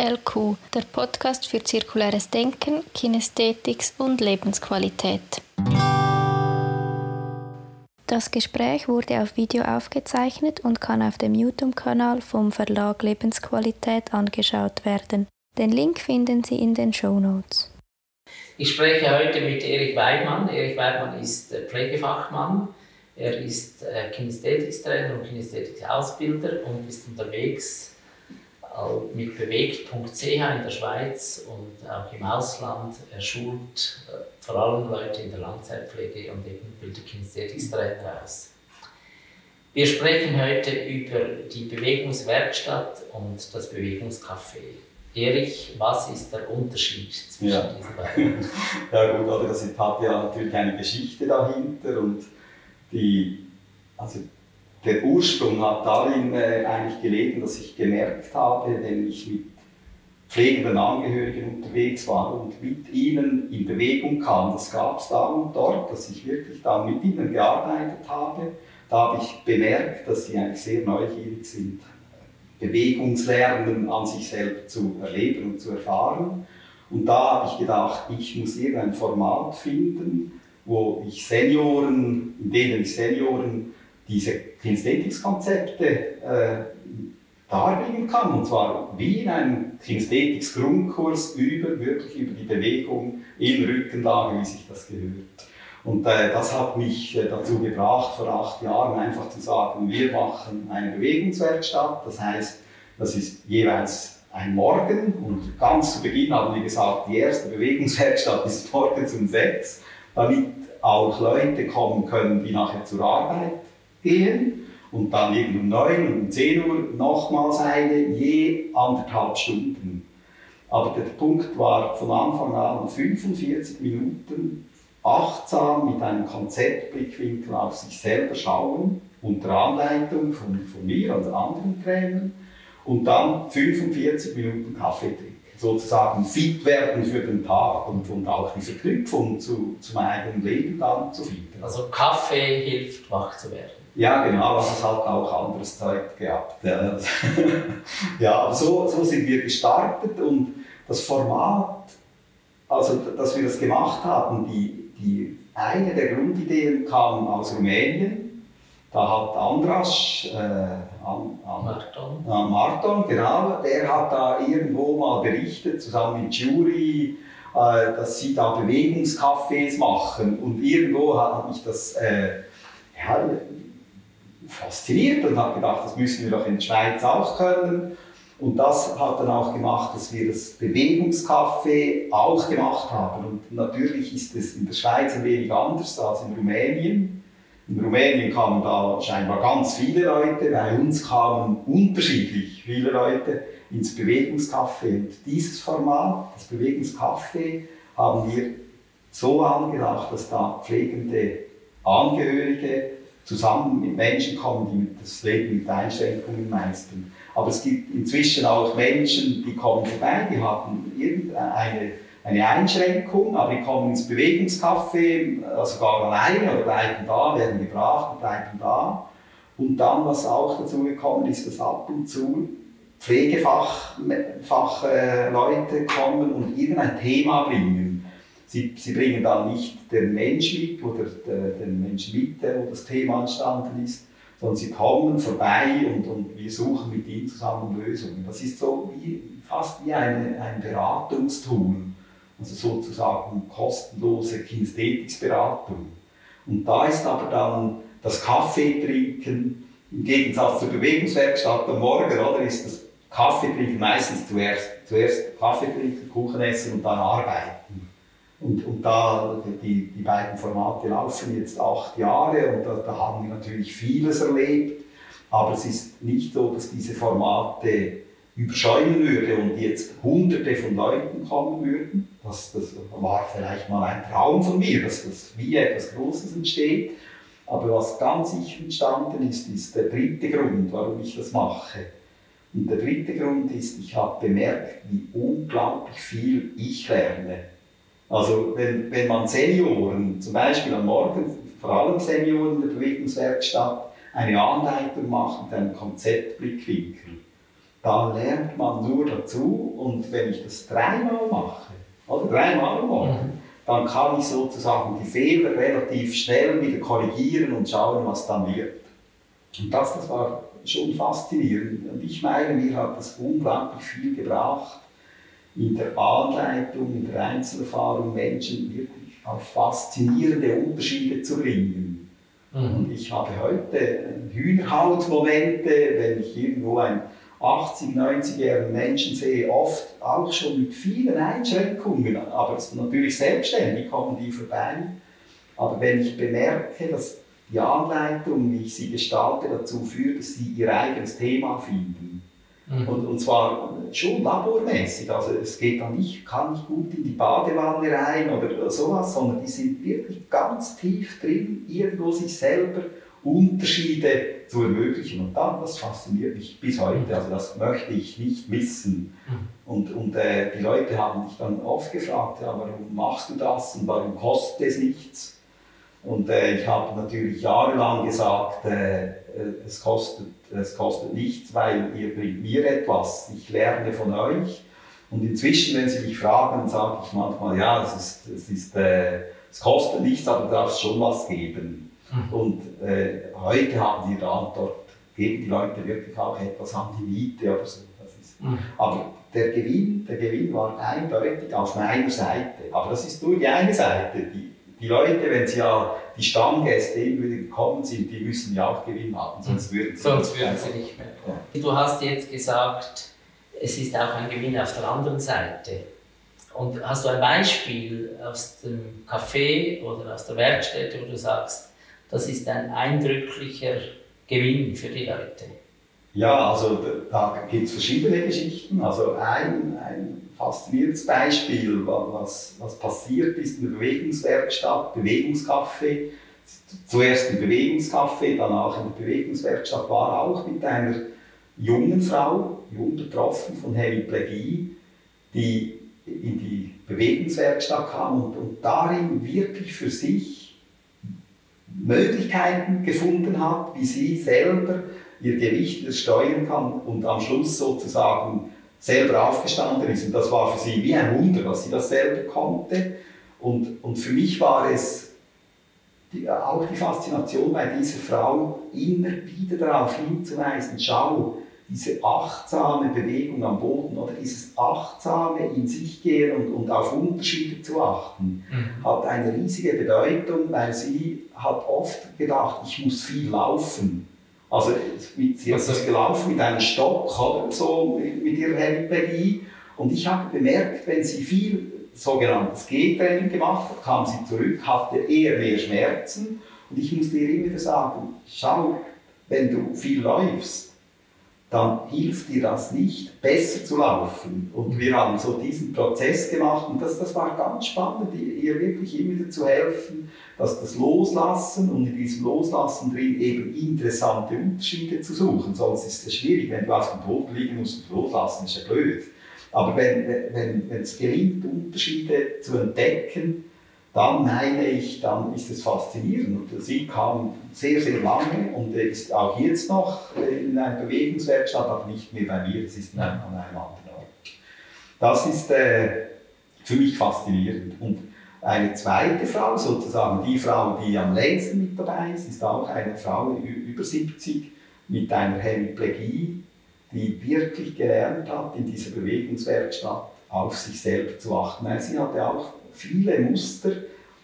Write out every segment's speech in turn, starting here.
LQ, der Podcast für zirkuläres Denken, Kinästhetik und Lebensqualität. Das Gespräch wurde auf Video aufgezeichnet und kann auf dem YouTube-Kanal vom Verlag Lebensqualität angeschaut werden. Den Link finden Sie in den Show Notes. Ich spreche heute mit Erich Weidmann. Erich Weidmann ist Pflegefachmann. Er ist Kinästhetikstrainer und Kinästhetik-Ausbilder und ist unterwegs mit bewegt.ch in der Schweiz und auch im Ausland. Er schult äh, vor allem Leute in der Langzeitpflege und eben bildet Kinästhetikstrainer aus. Wir sprechen heute über die Bewegungswerkstatt und das Bewegungscafé. Erich, was ist der Unterschied zwischen ja. diesen beiden? ja gut, also das hat ja natürlich eine Geschichte dahinter und die, also der Ursprung hat darin äh, eigentlich gelegen, dass ich gemerkt habe, wenn ich mit pflegenden Angehörigen unterwegs war und mit ihnen in Bewegung kam, das gab es da und dort, dass ich wirklich dann mit ihnen gearbeitet habe, da habe ich bemerkt, dass sie eigentlich sehr neugierig sind, Bewegungslernen an sich selbst zu erleben und zu erfahren. Und da habe ich gedacht, ich muss irgendein Format finden, wo ich Senioren, in denen ich Senioren diese Kinesthetics-Konzepte äh, darbringen kann. Und zwar wie in einem Kinesthetics-Grundkurs über, wirklich über die Bewegung in Rückenlage, wie sich das gehört. Und äh, das hat mich äh, dazu gebracht, vor acht Jahren einfach zu sagen, wir machen eine Bewegungswerkstatt. Das heißt, das ist jeweils ein Morgen und ganz zu Beginn haben wir gesagt, die erste Bewegungswerkstatt ist morgens um sechs, damit auch Leute kommen können, die nachher zur Arbeit gehen und dann eben um 9 und um 10 Uhr nochmals eine, je anderthalb Stunden. Aber der Punkt war von Anfang an 45 Minuten achtsam mit einem Konzeptblickwinkel auf sich selber schauen, unter Anleitung von, von mir und anderen Trainern und dann 45 Minuten Kaffee trinken. Sozusagen fit werden für den Tag und, und auch die Verknüpfung zu, zum eigenen Leben dann zu finden. Also Kaffee hilft, wach zu werden. Ja, genau, aber es hat auch anderes Zeug gehabt. Ja, aber so, so sind wir gestartet und das Format, also dass wir das gemacht haben, die, die, eine der Grundideen kam aus Rumänien. Da hat Andras, äh, An, An, Marton. Äh, Marton, genau, der hat da irgendwo mal berichtet, zusammen mit Jury, äh, dass sie da Bewegungscafés machen. Und irgendwo hat mich das äh, ja, fasziniert und habe gedacht, das müssen wir doch in der Schweiz auch können. Und das hat dann auch gemacht, dass wir das Bewegungscafé auch gemacht haben. Und natürlich ist es in der Schweiz ein wenig anders als in Rumänien. In Rumänien kamen da scheinbar ganz viele Leute, bei uns kamen unterschiedlich viele Leute ins Bewegungscafé. Und dieses Format, das Bewegungscafé, haben wir so angedacht, dass da pflegende Angehörige zusammen mit Menschen kommen, die das Leben mit Einschränkungen meistern. Aber es gibt inzwischen auch Menschen, die kommen vorbei, die haben irgendeine eine Einschränkung, aber die kommen ins Bewegungscafé, also gar alleine oder bleiben da, werden gebracht und bleiben da. Und dann, was auch dazu gekommen ist, dass ab und zu Pflegefachleute äh, kommen und irgendein Thema bringen Sie, sie bringen dann nicht den Mensch mit oder den Menschen mit, wo das Thema entstanden ist, sondern sie kommen vorbei und, und wir suchen mit ihnen zusammen Lösungen. Das ist so wie, fast wie eine, ein Beratungstool, also sozusagen kostenlose Kinesthetiksberatung. Und da ist aber dann das Kaffee trinken, im Gegensatz zur Bewegungswerkstatt am Morgen, oder, ist das Kaffee trinken meistens zuerst, zuerst Kaffee trinken, Kuchen essen und dann arbeiten. Und, und da, die, die beiden Formate laufen jetzt acht Jahre und da, da haben wir natürlich vieles erlebt. Aber es ist nicht so, dass diese Formate überschäumen würde und jetzt hunderte von Leuten kommen würden. Das, das war vielleicht mal ein Traum von mir, dass das wie etwas Großes entsteht. Aber was ganz sicher entstanden ist, ist der dritte Grund, warum ich das mache. Und der dritte Grund ist, ich habe bemerkt, wie unglaublich viel ich lerne also wenn, wenn man Senioren, zum Beispiel am Morgen, vor allem Senioren in der Bewegungswerkstatt, eine Anleitung macht mit einem Konzeptblickwinkel, dann lernt man nur dazu und wenn ich das dreimal mache, oder dreimal im Monat, mhm. dann kann ich sozusagen die Fehler relativ schnell wieder korrigieren und schauen, was dann wird. Und das, das war schon faszinierend. Und ich meine, mir hat das unglaublich viel gebracht, in der Anleitung, in der Einzelerfahrung Menschen wirklich auf faszinierende Unterschiede zu bringen. Mhm. Und ich habe heute Hühnerhautmomente, wenn ich irgendwo ein 80, 90-jährigen Menschen sehe, oft auch schon mit vielen Einschränkungen, aber natürlich selbstständig kommen die vorbei. Aber wenn ich bemerke, dass die Anleitung, wie ich sie gestalte, dazu führt, dass sie ihr eigenes Thema finden. Mhm. Und, und zwar schon labormäßig. Also es geht dann nicht, kann nicht gut in die Badewanne rein oder sowas, sondern die sind wirklich ganz tief drin, irgendwo sich selber Unterschiede zu ermöglichen. Und dann, das fasziniert mich bis heute, also das möchte ich nicht missen. Mhm. Und, und äh, die Leute haben mich dann oft gefragt, ja, warum machst du das und warum kostet es nichts? Und äh, ich habe natürlich jahrelang gesagt, äh, äh, es, kostet, es kostet nichts, weil ihr bringt mir etwas, ich lerne von euch. Und inzwischen, wenn Sie mich fragen, sage ich manchmal, ja, es, ist, es, ist, äh, es kostet nichts, aber du darfst schon was geben. Mhm. Und äh, heute haben die Antwort, geben die Leute wirklich auch etwas an die Miete oder so. Das ist, mhm. Aber der Gewinn, der Gewinn war eindeutig auf meiner Seite. Aber das ist nur die eine Seite. Die, die Leute, wenn sie ja die Stammgäste immer wieder gekommen sind, die müssen ja auch Gewinn haben, sonst würden sie, sonst würden sie nicht mehr. Ja. Du hast jetzt gesagt, es ist auch ein Gewinn auf der anderen Seite. Und hast du ein Beispiel aus dem Café oder aus der Werkstätte, wo du sagst, das ist ein eindrücklicher Gewinn für die Leute. Ja, also da gibt es verschiedene Geschichten. Also ein, ein faszinierendes Beispiel, was, was passiert ist in der Bewegungswerkstatt, Bewegungscafé. Zuerst im Bewegungscafé, danach in der Bewegungswerkstatt, war auch mit einer jungen Frau, jung betroffen von Hemiplegie, die in die Bewegungswerkstatt kam und, und darin wirklich für sich Möglichkeiten gefunden hat, wie sie selber ihr Gewicht steuern kann und am Schluss sozusagen selber aufgestanden ist. Und das war für sie wie ein Wunder, dass sie das selber konnte. Und, und für mich war es die, auch die Faszination bei dieser Frau, immer wieder darauf hinzuweisen, schau, diese achtsame Bewegung am Boden oder dieses achtsame in sich gehen und, und auf Unterschiede zu achten, mhm. hat eine riesige Bedeutung, weil sie hat oft gedacht, ich muss viel laufen. Also sie hat also, gelaufen mit einem Stock oder? So mit ihrer Hemiplegie und ich habe bemerkt, wenn sie viel sogenanntes G-Training gemacht hat, kam sie zurück, hatte eher mehr Schmerzen. Und ich musste ihr immer wieder sagen, schau, wenn du viel läufst, dann hilft dir das nicht, besser zu laufen. Und wir haben so diesen Prozess gemacht und das, das war ganz spannend, ihr wirklich immer wieder zu helfen, dass das Loslassen und in diesem Loslassen drin eben interessante Unterschiede zu suchen. Sonst ist es schwierig, wenn du auf dem Boden liegen musst und loslassen, ist ja blöd. Aber wenn, wenn, wenn es gelingt, Unterschiede zu entdecken, dann meine ich, dann ist es faszinierend. Und sie kam sehr, sehr lange und ist auch jetzt noch in einer Bewegungswerkstatt, aber nicht mehr bei mir, es ist an einem anderen Ort. Das ist äh, für mich faszinierend. Und eine zweite Frau, sozusagen die Frau, die am längsten mit dabei ist, ist auch eine Frau über 70 mit einer Hemiplegie, die wirklich gelernt hat, in dieser Bewegungswerkstatt auf sich selber zu achten. Sie hatte auch viele Muster,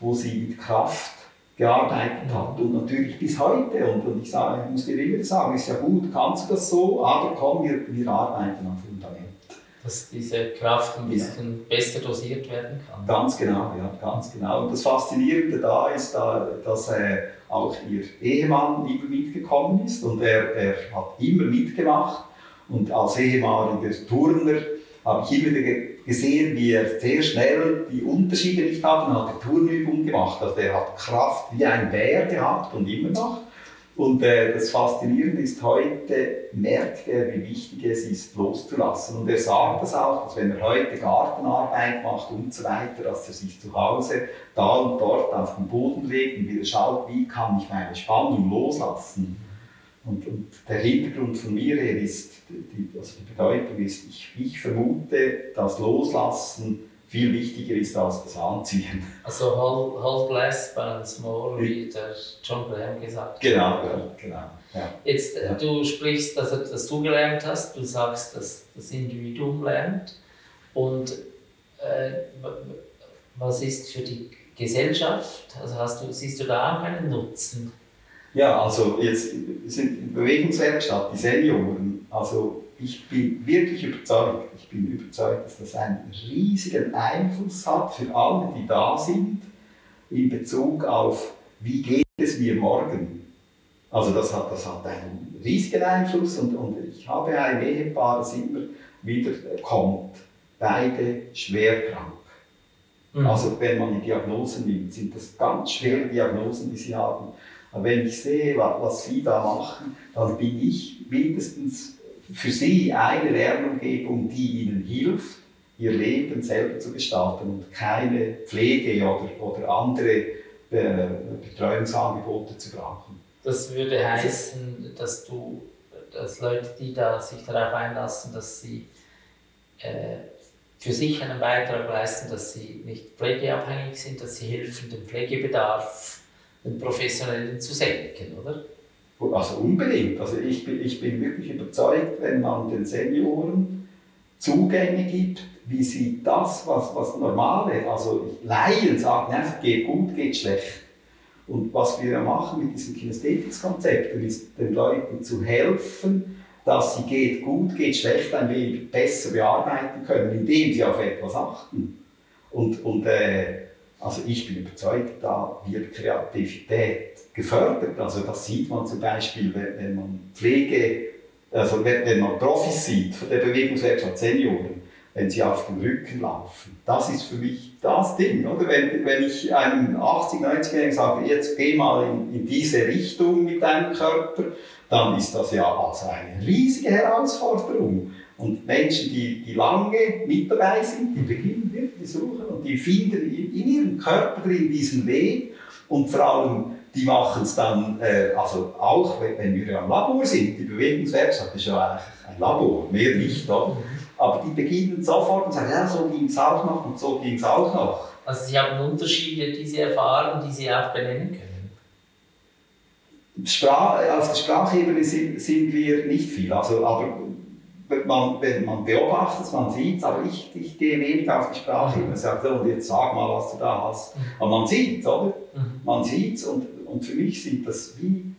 wo sie mit Kraft gearbeitet hat und natürlich bis heute. Und, und ich, sage, ich muss dir immer sagen, ist ja gut, kannst du das so, aber komm, wir, wir arbeiten am Fundament. Dass diese Kraft ein bisschen ja. besser dosiert werden kann. Ganz genau, ja, ganz genau. Und das Faszinierende da ist, da, dass äh, auch ihr Ehemann immer mitgekommen ist und er, er hat immer mitgemacht. Und als ehemaliger Turner habe ich immer gesehen, wie er sehr schnell die Unterschiede nicht hat und hat die Turnübung gemacht. Also er hat Kraft wie ein Bär gehabt und immer noch. Und äh, das Faszinierende ist, heute merkt er, wie wichtig es ist, loszulassen. Und er sagt das auch, dass wenn er heute Gartenarbeit macht und so weiter, dass er sich zu Hause da und dort auf den Boden legt und wieder schaut, wie kann ich meine Spannung loslassen. Und, und der Hintergrund von mir her ist, die, also die Bedeutung ist, ich, ich vermute, das Loslassen viel wichtiger ist als das Anziehen. Also hold, hold less, balance more, wie der John Graham gesagt hat. Genau, ja, genau. Ja. Jetzt, ja. du sprichst, dass, dass du gelernt hast, du sagst, dass das Individuum lernt. Und äh, was ist für die Gesellschaft? Also hast du, siehst du da auch einen Nutzen? Ja, also jetzt sind Bewegungswerkstatt, die Senioren, also ich bin wirklich überzeugt, ich bin überzeugt, dass das einen riesigen Einfluss hat für alle, die da sind, in Bezug auf, wie geht es mir morgen. Also das hat, das hat einen riesigen Einfluss und, und ich habe ein Ehepaar, das immer wieder kommt, beide schwer krank. Mhm. Also wenn man die Diagnosen nimmt, sind das ganz schwere Diagnosen, die sie haben. Aber wenn ich sehe, was sie da machen, dann bin ich mindestens für sie eine Lernumgebung, die ihnen hilft, ihr Leben selber zu gestalten und keine Pflege oder, oder andere äh, Betreuungsangebote zu brauchen. Das würde heißen, dass du, dass Leute, die da sich darauf einlassen, dass sie äh, für sich einen Beitrag leisten, dass sie nicht pflegeabhängig sind, dass sie helfen, den Pflegebedarf, den professionellen zu senken, oder? Also unbedingt. Also ich bin, ich bin wirklich überzeugt, wenn man den Senioren Zugänge gibt, wie sie das, was, was Normale, also Laien sagen, einfach geht gut, geht schlecht. Und was wir machen mit diesen Kinesthetics-Konzepten, ist den Leuten zu helfen, dass sie geht gut, geht schlecht ein wenig besser bearbeiten können, indem sie auf etwas achten. Und, und äh, also ich bin überzeugt, da wird Kreativität gefördert. Also das sieht man zum Beispiel, wenn, wenn man Pflege, also wenn, wenn man Profis sieht von der Bewegungswerkstatt Senioren, wenn sie auf dem Rücken laufen. Das ist für mich das Ding. Oder? Wenn, wenn ich einem 80-, 90-Jährigen sage, jetzt geh mal in, in, diese Richtung mit deinem Körper, dann ist das ja also eine riesige Herausforderung. Und Menschen, die, die lange mit dabei sind, die beginnen wirklich suchen und die finden in, in ihrem Körper drin diesen Weg und vor allem die machen es dann, äh, also auch wenn wir ja im Labor sind, die Bewegungswerkstatt ist ja eigentlich ein Labor, mehr nicht. Oder? Aber die beginnen sofort und sagen, ja, so ging es auch noch und so ging es auch noch. Also Sie haben Unterschiede, die Sie erfahren, die Sie auch benennen können? Sprach, auf der Sprachebene sind, sind wir nicht viel, also, aber man, wenn man beobachtet, man sieht es, aber ich, ich gehe wenig auf die Sprachebene. Ich sage, so, und jetzt sag mal, was du da hast. Aber man sieht es, oder? Mhm. Man sieht es und, und für mich sind das wie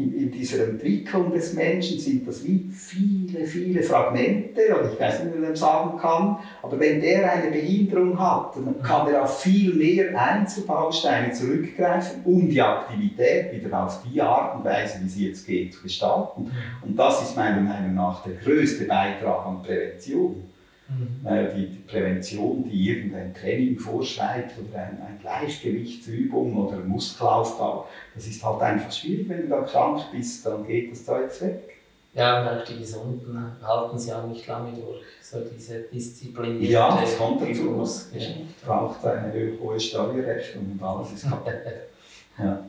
in, in, dieser Entwicklung des Menschen sind das wie viele, viele Fragmente, oder ich weiß nicht, wie man sagen kann, aber wenn der eine Behinderung hat, dann kann er auf viel mehr Einzelbausteine zurückgreifen, um die Aktivität wieder auf die Art und Weise, wie sie jetzt geht, zu gestalten. Und das ist meiner Meinung nach der größte Beitrag an Prävention. Mhm. Äh, die, Prävention, die irgendein Training vorschreibt oder ein, ein Gleichgewichtsübung oder Muskelaufbau, das ist halt einfach schwierig, wenn du da krank bist, dann geht das Zeug weg. Ja, und auch die Gesunden halten es ja nicht lange durch, so diese disziplinierte Ja, das kommt dazu. Es ja. braucht eine hohe Steuerrechnung und alles ist kaputt. ja.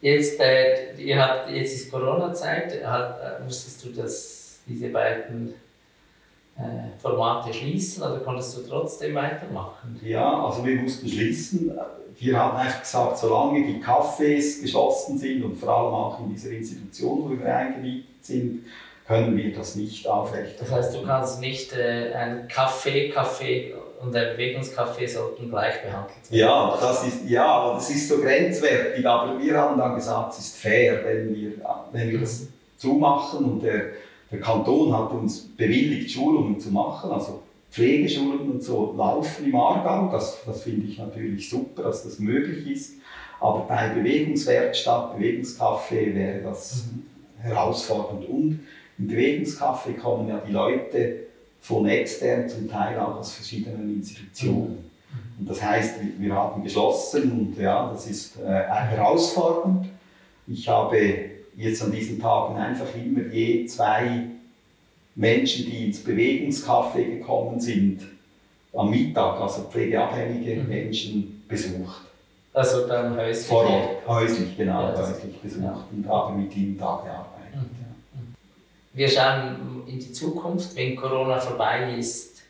Jetzt, äh, ihr habt, jetzt ist Corona-Zeit, äh, musstest du das, diese beiden äh, Formate schließen oder konntest du trotzdem weitermachen? Ja, also wir mussten schließen. Wir haben einfach gesagt, solange die Cafés geschlossen sind und vor allem auch in dieser Institution, wo wir eingemietet sind, können wir das nicht aufrechterhalten. Das heißt, du kannst nicht äh, ein Café, Café und ein Bewegungscafé sollten gleich behandelt werden. Ja, das ist, ja, das ist so grenzwertig, aber wir haben dann gesagt, es ist fair, wenn wir, wenn wir das zumachen und der der Kanton hat uns bewilligt, Schulungen zu machen, also Pflegeschulungen und so laufen im Aargau. Das, das finde ich natürlich super, dass das möglich ist. Aber bei Bewegungswerkstatt, Bewegungscafé wäre das mhm. herausfordernd. Und im Bewegungscafé kommen ja die Leute von extern, zum Teil auch aus verschiedenen Institutionen. Mhm. Und das heißt, wir haben geschlossen und ja, das ist äh, herausfordernd. Ich habe jetzt an diesen Tagen einfach immer je zwei Menschen, die ins Bewegungscafé gekommen sind, am Mittag, also pflegeabhängige mhm. Menschen, besucht. Also dann häuslich? Vor Ort, häuslich, genau, ja, häuslich besucht ja. und habe mit ihnen da gearbeitet. Mhm. Wir schauen in die Zukunft. Wenn Corona vorbei ist,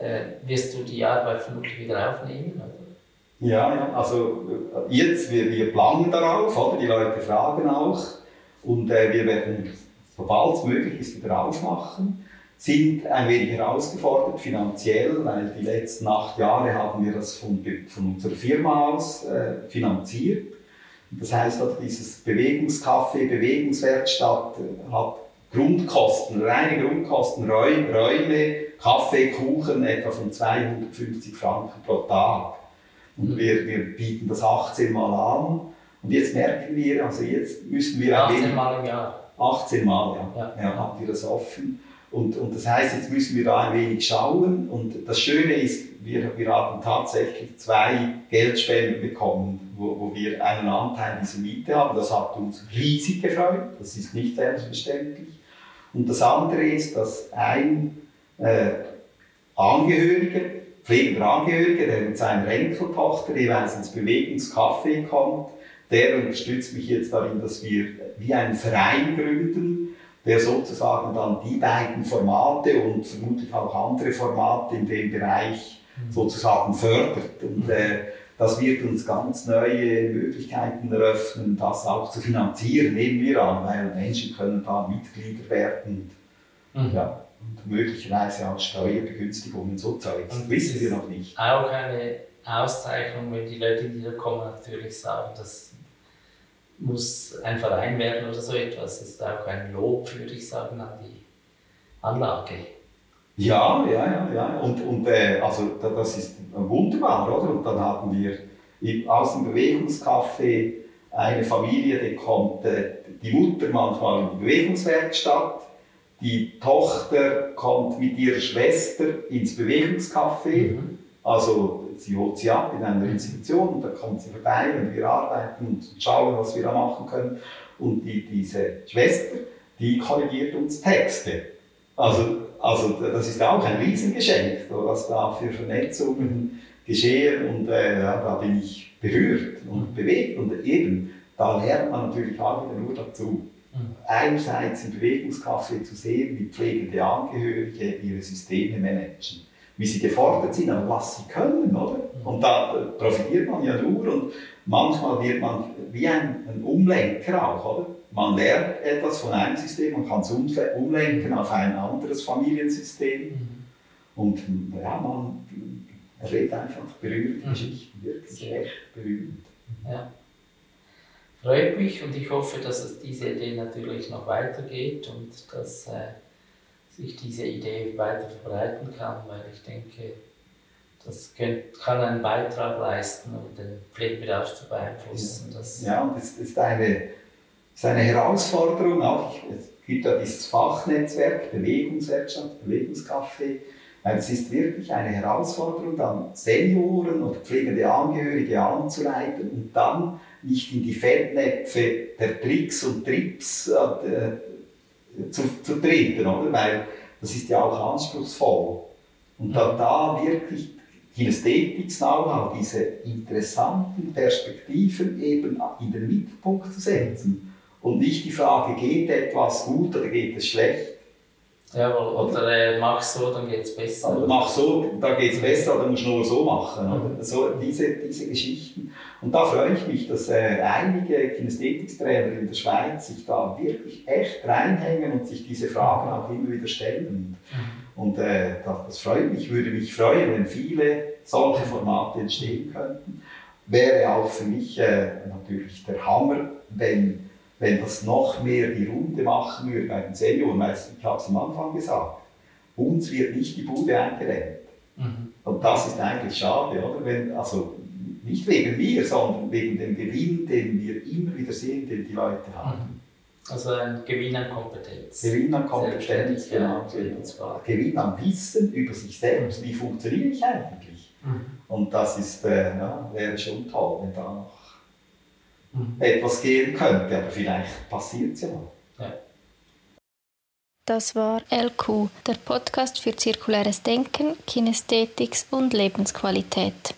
äh, wirst du die Arbeit vermutlich wieder aufnehmen? Oder? Ja, ja, also äh, jetzt, wir, wir planen darauf, oder? die Leute fragen auch und äh, wir werden, sobald es möglich ist, wieder aufmachen sind ein wenig herausgefordert finanziell, weil die letzten acht Jahre haben wir das von, von unserer Firma aus äh, finanziert. Das heißt, also dieses Bewegungscafé, Bewegungswerkstatt äh, hat Grundkosten, reine Grundkosten, Räume, Räume, Kaffee, Kuchen etwa von 250 Franken pro Tag. Und wir, wir bieten das 18 Mal an. Und jetzt merken wir, also jetzt müssen wir... 18 Mal im Jahr? 18 Mal, ja. ja. ja haben wir das offen. Und, und das heißt, jetzt müssen wir da ein wenig schauen. Und das Schöne ist, wir, wir haben tatsächlich zwei Geldspenden bekommen, wo, wo wir einen Anteil dieser Miete haben. Das hat uns riesig gefreut. Das ist nicht selbstverständlich. Und das andere ist, dass ein äh, Angehöriger, pflegender Angehöriger, der mit seiner Enkeltochter jeweils ins Bewegungscafé kommt, der unterstützt mich jetzt darin, dass wir wie einen Verein gründen, der sozusagen dann die beiden Formate und vermutlich auch andere Formate in dem Bereich mhm. sozusagen fördert. Und mhm. äh, das wird uns ganz neue Möglichkeiten eröffnen, das auch zu finanzieren, nehmen wir an, weil Menschen können da Mitglieder werden. Mhm. Ja, und möglicherweise auch Steuerbegünstigungen so Zeug. Das wissen wir noch nicht. Auch eine Auszeichnung, wenn die Leute, die da kommen, natürlich sagen, dass muss ein Verein werden oder so etwas. Das ist auch ein Lob, würde ich sagen, an die Anlage. Ja, ja, ja, ja. Und, und äh, also das ist wunderbar, oder? Und dann haben wir aus dem Bewegungscafé eine Familie, die kommt, äh, die Mutter manchmal in die Bewegungswerkstatt, die Tochter kommt mit ihrer Schwester ins Bewegungscafé. Mhm. Also sie holt sie ab in einer Institution und dann kommt sie vorbei und wir arbeiten und schauen, was wir da machen können. Und die, diese Schwester, die korrigiert uns Texte. Also, also das ist auch ein Riesengeschenk, was da für Vernetzungen geschehen und äh, da bin ich berührt und bewegt und eben, da lernt man natürlich auch wieder nur dazu. Mhm. Einerseits im Bewegungscafé zu sehen, wie pflegende Angehörige ihre Systeme managen wie sie gefordert sind, aber was sie können, oder? Und da profitiert man ja nur und manchmal wird man wie ein, ein Umlenker auch, oder? Man lernt etwas von einem System, man kann es umlenken auf ein anderes Familiensystem und ja, man erlebt einfach berührende mhm. Geschichten, wirklich echt berührend. Ja. Freut mich und ich hoffe, dass es diese Idee natürlich noch weitergeht und dass äh, sich diese Idee weiter verbreiten kann, weil ich denke, das kann einen Beitrag leisten, um den Pflegebedarf zu beeinflussen. Das ja, und das ist eine, ist eine Herausforderung. Auch es gibt ja dieses Fachnetzwerk, Bewegungswirtschaft, Bewegungscafé. Es ist wirklich eine Herausforderung, dann Senioren oder pflegende Angehörige anzuleiten und dann nicht in die Fettnäpfe der Tricks und Trips zu, zu treten, oder? weil das ist ja auch anspruchsvoll. Und da, da wirklich Kinesthetik-Know-how, diese interessanten Perspektiven eben in den Mittelpunkt zu setzen und nicht die Frage, geht etwas gut oder geht es schlecht, ja, oder äh, mach so, dann geht es besser. Oder mach so, da geht es besser, dann musst du nur so machen. Oder? So, diese, diese Geschichten. Und da freue ich mich, dass äh, einige Kinästhetiktrainer in der Schweiz sich da wirklich echt reinhängen und sich diese Fragen auch immer wieder stellen. Mhm. Und äh, das, das freut mich, würde mich freuen, wenn viele solche Formate entstehen könnten. Wäre auch für mich äh, natürlich der Hammer, wenn wenn das noch mehr die Runde machen würde bei den Senioren, weil ich habe es am Anfang gesagt, uns wird nicht die Bude eingerennt. Mhm. Und das ist eigentlich schade, oder? Wenn, also nicht wegen mir, sondern wegen dem Gewinn, den wir immer wieder sehen, den die Leute haben. Mhm. Also ein Gewinn an Kompetenz. Gewinn an Kompetenz, genau. Gewinn an Wissen über sich selbst. Wie funktioniere ich eigentlich? Mhm. Und das ist, äh, ja, wäre schon toll, wenn da noch mhm. etwas gehen könnte, aber vielleicht passiert es ja mal. Ja. Das war LQ, der Podcast für zirkuläres Denken, Kinästhetik und Lebensqualität.